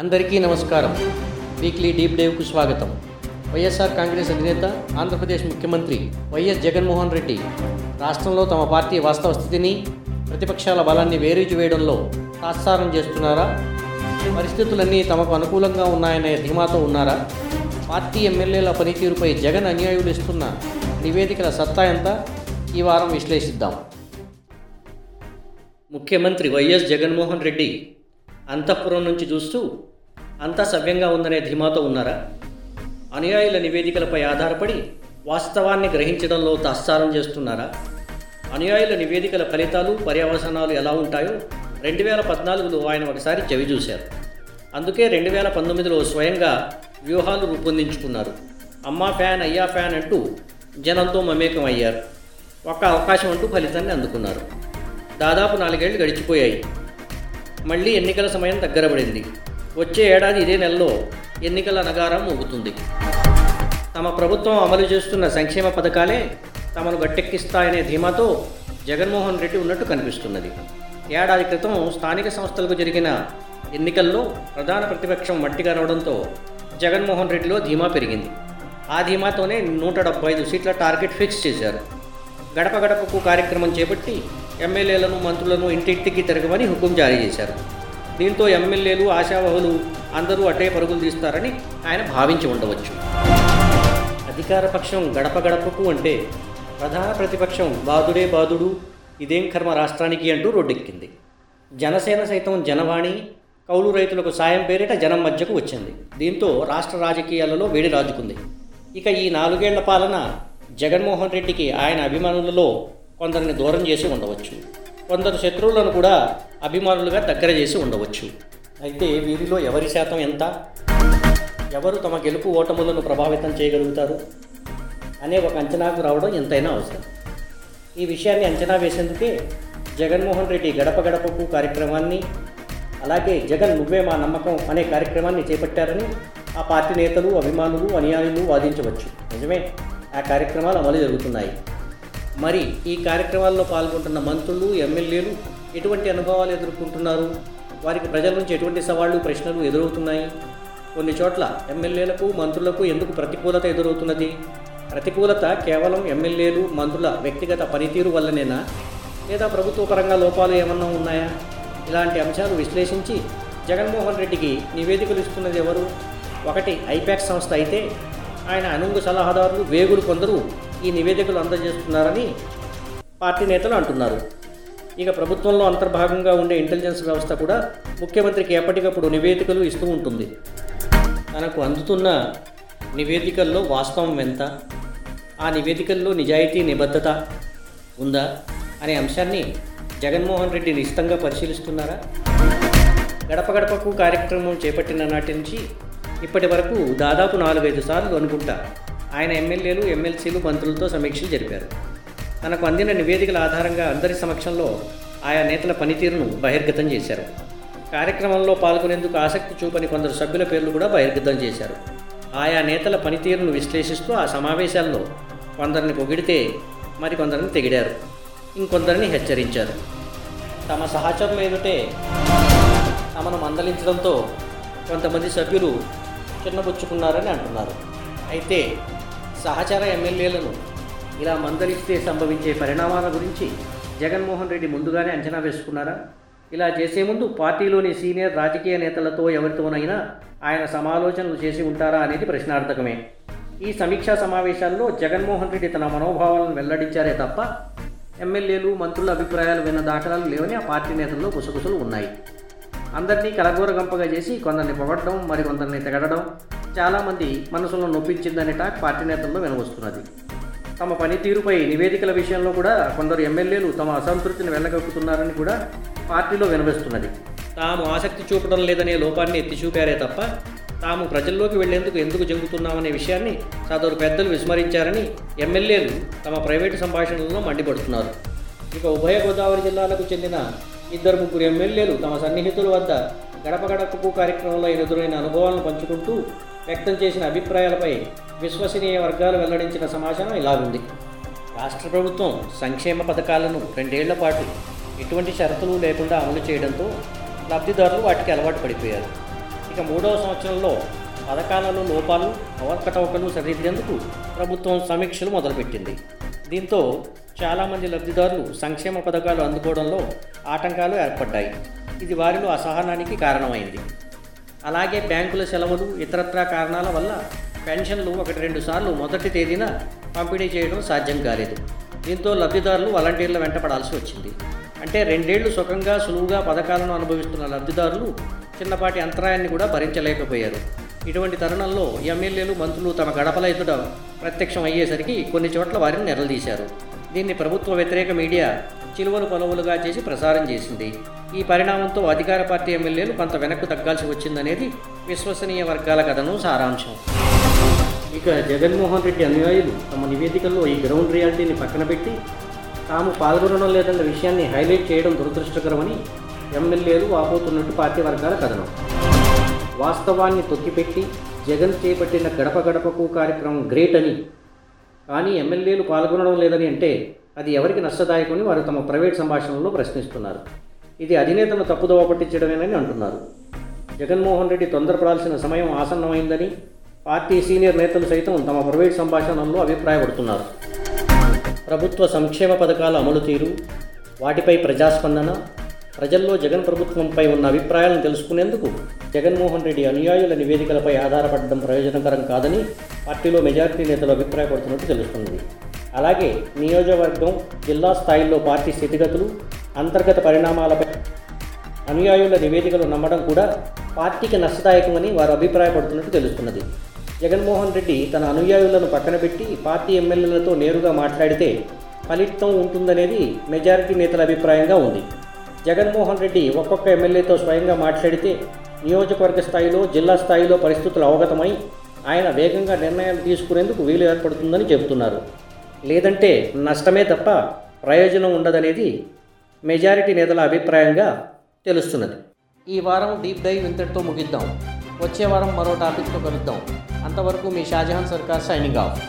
అందరికీ నమస్కారం. Weekly deep డైవ్కు స్వాగతం. వైఎస్ఆర్ కాంగ్రెస్ అధినేత ఆంధ్రప్రదేశ్ ముఖ్యమంత్రి వైఎస్ జగన్మోహన్ రెడ్డి రాష్ట్రంలో తమ పార్టీ వాస్తవ స్థితిని ప్రతిపక్షాల బలాన్ని వేరీజు వేయడంలో తాత్సారం చేస్తున్నారా? పరిస్థితులన్నీ తమకు అనుకూలంగా ఉన్నాయనే ధీమాతో ఉన్నారా? పార్టీ ఎమ్మెల్యేల పనితీరుపై జగన్ అన్యాయులు ఇస్తున్న నివేదికల సత్తా ఎంత? ఈ వారం విశ్లేషిద్దాం. ముఖ్యమంత్రి వైఎస్ జగన్మోహన్ రెడ్డి అంతఃపురం నుంచి చూస్తూ అంతా సవ్యంగా ఉందనే ధీమాతో ఉన్నారా? అనుయాయుల నివేదికలపై ఆధారపడి వాస్తవాన్ని గ్రహించడంలో తాత్సారం చేస్తున్నారా? అనుయాయుల నివేదికల ఫలితాలు పర్యవసనాలు ఎలా ఉంటాయో రెండు వేల పద్నాలుగులో ఆయన ఒకసారి చెవి చూశారు. అందుకే రెండు వేల పంతొమ్మిదిలో స్వయంగా వ్యూహాలు రూపొందించుకున్నారు. అమ్మా ఫ్యాన్ అయ్యా ఫ్యాన్ అంటూ జనంతో మమేకం అయ్యారు ఒక్క అవకాశం అంటూ ఫలితాన్ని అందుకున్నారు. దాదాపు నాలుగేళ్ళు గడిచిపోయాయి. మళ్ళీ ఎన్నికల సమయం దగ్గర పడింది వచ్చే ఏడాది ఇదే నెలలో ఎన్నికల నగారం ఊగుతుంది తమ ప్రభుత్వం అమలు చేస్తున్న సంక్షేమ పథకాలే తమను గట్టెక్కిస్తాయనే ధీమాతో జగన్మోహన్ రెడ్డి ఉన్నట్టు కనిపిస్తున్నది. ఏడాది క్రితం స్థానిక సంస్థలకు జరిగిన ఎన్నికల్లో ప్రధాన ప్రతిపక్షం మట్టిగా రావడంతో జగన్మోహన్ రెడ్డిలో ధీమా పెరిగింది. ఆ ధీమాతోనే నూట డెబ్బై ఐదు సీట్ల టార్గెట్ ఫిక్స్ చేశారు. గడప గడపకు కార్యక్రమం చేపట్టి ఎమ్మెల్యేలను మంత్రులను ఇంటింటికి తిరగమని హుకుం జారీ చేశారు. దీంతో ఎమ్మెల్యేలు ఆశావహులు అందరూ అటే పరుగులు తీస్తారని ఆయన భావించి ఉండవచ్చు. అధికారపక్షం గడప గడపకు అంటే ప్రధాన ప్రతిపక్షం బాదుడే బాదుడు ఇదేం కర్మ రాష్ట్రానికి అంటూ రోడ్డెక్కింది. జనసేన సైతం జనవాణి కౌలు రైతులకు సాయం పేరిట జనం మధ్యకు వచ్చింది. దీంతో రాష్ట్ర రాజకీయాలలో వేడి రాజుకుంది. ఇక ఈ నాలుగేళ్ళ పాలన జగన్మోహన్ రెడ్డికి ఆయన అభిమానులలో కొందరిని దూరం చేసి ఉండవచ్చు. కొందరు శత్రువులను కూడా అభిమానులుగా దగ్గర చేసి ఉండవచ్చు. అయితే వీరిలో ఎవరి శాతం ఎంత? ఎవరు తమ గెలుపు ఓటములను ప్రభావితం చేయగలుగుతారు? అనే ఒక అంచనాకు రావడం ఎంతైనా అవసరం. ఈ విషయాన్ని అంచనా వేసేందుకే జగన్మోహన్ రెడ్డి గడప గడపకు కార్యక్రమాన్ని అలాగే జగన్ నువ్వే మా నమ్మకం అనే కార్యక్రమాన్ని చేపట్టారని ఆ పార్టీ నేతలు అభిమానులు అనుయాయులు వాదించవచ్చు. నిజమే? ఆ కార్యక్రమాలు అమలు జరుగుతున్నాయి. మరి ఈ కార్యక్రమాల్లో పాల్గొంటున్న మంత్రులు ఎమ్మెల్యేలు ఎటువంటి అనుభవాలు ఎదుర్కొంటున్నారు? వారికి ప్రజల నుంచి ఎటువంటి సవాళ్ళు ప్రశ్నలు ఎదురవుతున్నాయి? కొన్ని చోట్ల ఎమ్మెల్యేలకు మంత్రులకు ఎందుకు ప్రతికూలత ఎదురవుతున్నది? ప్రతికూలత కేవలం ఎమ్మెల్యేలు మంత్రుల వ్యక్తిగత పనితీరు వల్లనేనా? లేదా ప్రభుత్వ పరంగా లోపాలు ఏమన్నా ఉన్నాయా? ఇలాంటి అంశాలు విశ్లేషించి జగన్మోహన్ రెడ్డికి నివేదికలు ఇస్తున్నది ఎవరు? ఒకటి ఐపాక్ సంస్థ అయితే ఆయన అనుంగు సలహాదారులు వేగులు కొందరు ఈ నివేదికలు అందజేస్తున్నారని పార్టీ నేతలు అంటున్నారు. ఇక ప్రభుత్వంలో అంతర్భాగంగా ఉండే ఇంటెలిజెన్స్ వ్యవస్థ కూడా ముఖ్యమంత్రికి ఎప్పటికప్పుడు నివేదికలు ఇస్తూ ఉంటుంది. తనకు అందుతున్న నివేదికల్లో వాస్తవం ఎంత? ఆ నివేదికల్లో నిజాయితీ నిబద్ధత ఉందా? అనే అంశాన్ని జగన్మోహన్ రెడ్డి నిశ్చితంగా పరిశీలిస్తున్నారా? గడప గడపకు కార్యక్రమం చేపట్టిన నాటి నుంచి ఇప్పటి వరకు దాదాపు నాలుగైదు సార్లు అనుకుంటా. ఆయన ఎమ్మెల్యేలు ఎమ్మెల్సీలు మంత్రులతో సమీక్షలు జరిపారు. తనకు అందిన నివేదికల ఆధారంగా అందరి సమక్షంలో ఆయా నేతల పనితీరును బహిర్గతం చేశారు. కార్యక్రమంలో పాల్గొనేందుకు ఆసక్తి చూపని కొందరు సభ్యుల పేర్లు కూడా బహిర్గతం చేశారు. ఆయా నేతల పనితీరును విశ్లేషిస్తూ ఆ సమావేశాల్లో కొందరిని పొగిడితే మరికొందరిని తెగిడారు. ఇంకొందరిని హెచ్చరించారు. తమ సహచరులు ఏమిటే తమను మందలించడంతో కొంతమంది సభ్యులు చిన్నబుచ్చుకున్నారని అంటున్నారు. అయితే సహచర ఎమ్మెల్యేలను ఇలా మందలిస్తే సంభవించే పరిణామాల గురించి జగన్మోహన్ రెడ్డి ముందుగానే అంచనా వేసుకున్నారా? ఇలా చేసే ముందు పార్టీలోని సీనియర్ రాజకీయ నేతలతో ఎవరితోనైనా ఆయన సమాలోచనలు చేసి ఉంటారా అనేది ప్రశ్నార్థకమే. ఈ సమీక్షా సమావేశాల్లో జగన్మోహన్ రెడ్డి తన మనోభావాలను వెల్లడించారే తప్ప ఎమ్మెల్యేలు మంత్రుల అభిప్రాయాలు విన్న దాఖలాలు లేవని ఆ పార్టీ నేతల్లో గుసగుసలు ఉన్నాయి. అందరినీ కలగూరగంపగా చేసి కొందరిని పొగడడం మరి కొందరిని తెగడడం చాలామంది మనసులను నొప్పించిందనే టాక్ పార్టీ నేతల్లో వినవస్తున్నది తమ పనితీరుపై నివేదికల విషయంలో కూడా కొందరు ఎమ్మెల్యేలు తమ అసంతృప్తిని వెళ్ళగక్కుతున్నారని కూడా పార్టీలో వినిపిస్తున్నది తాము ఆసక్తి చూపడం లేదనే లోపాన్ని ఎత్తి చూపారే తప్ప తాము ప్రజల్లోకి వెళ్ళేందుకు ఎందుకు జంగుతున్నామనే విషయాన్ని సదరు పెద్దలు విస్మరించారని ఎమ్మెల్యేలు తమ ప్రైవేటు సంభాషణలలో మండిపడుతున్నారు. ఇక ఉభయ గోదావరి జిల్లాలకు చెందిన ఇద్దరు ముగ్గురు ఎమ్మెల్యేలు తమ సన్నిహితుల వద్ద గడప గడపకు కార్యక్రమంలో ఎదురైన అనుభవాలను పంచుకుంటూ వ్యక్తం చేసిన అభిప్రాయాలపై విశ్వసనీయ వర్గాలు వెల్లడించిన సమాచారం ఇలా ఉంది. రాష్ట్ర ప్రభుత్వం సంక్షేమ పథకాలను రెండేళ్ళ పాటు ఎటువంటి షరతులు లేకుండా అమలు చేయడంతో లబ్ధిదారులు వాటికి అలవాటు పడిపోయారు. ఇక ఇక మూడవ సంవత్సరంలో పథకాలలో లోపాలు అవకతవకలు సరిదిద్దేందుకు ప్రభుత్వం సమీక్షలు మొదలుపెట్టింది. దీంతో చాలామంది లబ్ధిదారులు సంక్షేమ పథకాలు అందుకోవడంలో ఆటంకాలు ఏర్పడ్డాయి. ఇది వారిలో అసహనానికి కారణమైంది. అలాగే బ్యాంకుల సెలవులు ఇతరత్రా కారణాల వల్ల పెన్షన్లు ఒకటి రెండు సార్లు మొదటి తేదీన పంపిణీ చేయడం సాధ్యం కాలేదు. దీంతో లబ్ధిదారులు వాలంటీర్ల వెంట పడాల్సి వచ్చింది. అంటే రెండేళ్ళు సుఖంగా సులువుగా పథకాలను అనుభవిస్తున్న లబ్ధిదారులు చిన్నపాటి అంతరాయాన్ని కూడా భరించలేకపోయారు. ఇటువంటి తరుణంలో ఎమ్మెల్యేలు మంత్రులు తమ గడపల ఎదుట ప్రత్యక్షం అయ్యేసరికి కొన్ని చోట్ల వారిని నిలదీశారు. దీన్ని ప్రభుత్వ వ్యతిరేక మీడియా చిలువలు పొలవులుగా చేసి ప్రసారం చేసింది. ఈ పరిణామంతో అధికార పార్టీ ఎమ్మెల్యేలు కొంత వెనక్కు తగ్గాల్సి వచ్చిందనేది విశ్వసనీయ వర్గాల కథను సారాంశం. ఇక జగన్మోహన్ రెడ్డి అనుయాయులు తమ నివేదికల్లో ఈ గ్రౌండ్ రియాలిటీని పక్కన పెట్టి తాము పాల్గొనడం లేదన్న విషయాన్ని హైలైట్ చేయడం దురదృష్టకరమని ఎమ్మెల్యేలు వాపోతున్నట్టు పార్టీ వర్గాల కథనం. వాస్తవాన్ని తొక్కిపెట్టి జగన్ చేపట్టిన గడప గడపకు కార్యక్రమం గ్రేట్ అని. కానీ ఎమ్మెల్యేలు పాల్గొనడం లేదని అంటే అది ఎవరికి నష్టదాయకమని వారు తమ ప్రైవేట్ సంభాషణలో ప్రశ్నిస్తున్నారు. ఇది అధినేతను తప్పుదోవ పట్టించడమేనని అంటున్నారు. జగన్మోహన్ రెడ్డి తొందరపడాల్సిన సమయం ఆసన్నమైందని పార్టీ సీనియర్ నేతలు సైతం తమ ప్రైవేట్ సంభాషణల్లో అభిప్రాయపడుతున్నారు. ప్రభుత్వ సంక్షేమ పథకాల అమలు తీరు వాటిపై ప్రజాస్పందన ప్రజల్లో జగన్ ప్రభుత్వంపై ఉన్న అభిప్రాయాలను తెలుసుకునేందుకు జగన్మోహన్ రెడ్డి అనుయాయుల నివేదికలపై ఆధారపడడం ప్రయోజనకరం కాదని పార్టీలో మెజారిటీ నేతలు అభిప్రాయపడుతున్నట్టు తెలుస్తుంది. అలాగే నియోజకవర్గం జిల్లా స్థాయిల్లో పార్టీ స్థితిగతులు అంతర్గత పరిణామాలపై అనుయాయుల నివేదికలు నమ్మడం కూడా పార్టీకి నష్టదాయకమని వారు అభిప్రాయపడుతున్నట్టు తెలుస్తున్నది. జగన్మోహన్ రెడ్డి తన అనుయాయులను పక్కన పెట్టి పార్టీ ఎమ్మెల్యేలతో నేరుగా మాట్లాడితే ఫలితం ఉంటుందనేది మెజారిటీ నేతల అభిప్రాయంగా ఉంది. జగన్మోహన్ రెడ్డి ఒక్కొక్క ఎమ్మెల్యేతో స్వయంగా మాట్లాడితే నియోజకవర్గ స్థాయిలో జిల్లా స్థాయిలో పరిస్థితులు అవగతమై ఆయన వేగంగా నిర్ణయాలు తీసుకునేందుకు వీలు ఏర్పడుతుందని చెబుతున్నారు. లేదంటే నష్టమే తప్ప ప్రయోజనం ఉండదనేది మెజారిటీ నేతల అభిప్రాయంగా తెలుస్తున్నది. ఈ వారం డీప్ డైవ్ ఇంతటితో ముగిద్దాం. వచ్చే వారం మరో టాపిక్తో కలుద్దాం. అంతవరకు మీ షాజహాన్ సర్కార్ సైనింగ్ ఆఫ్.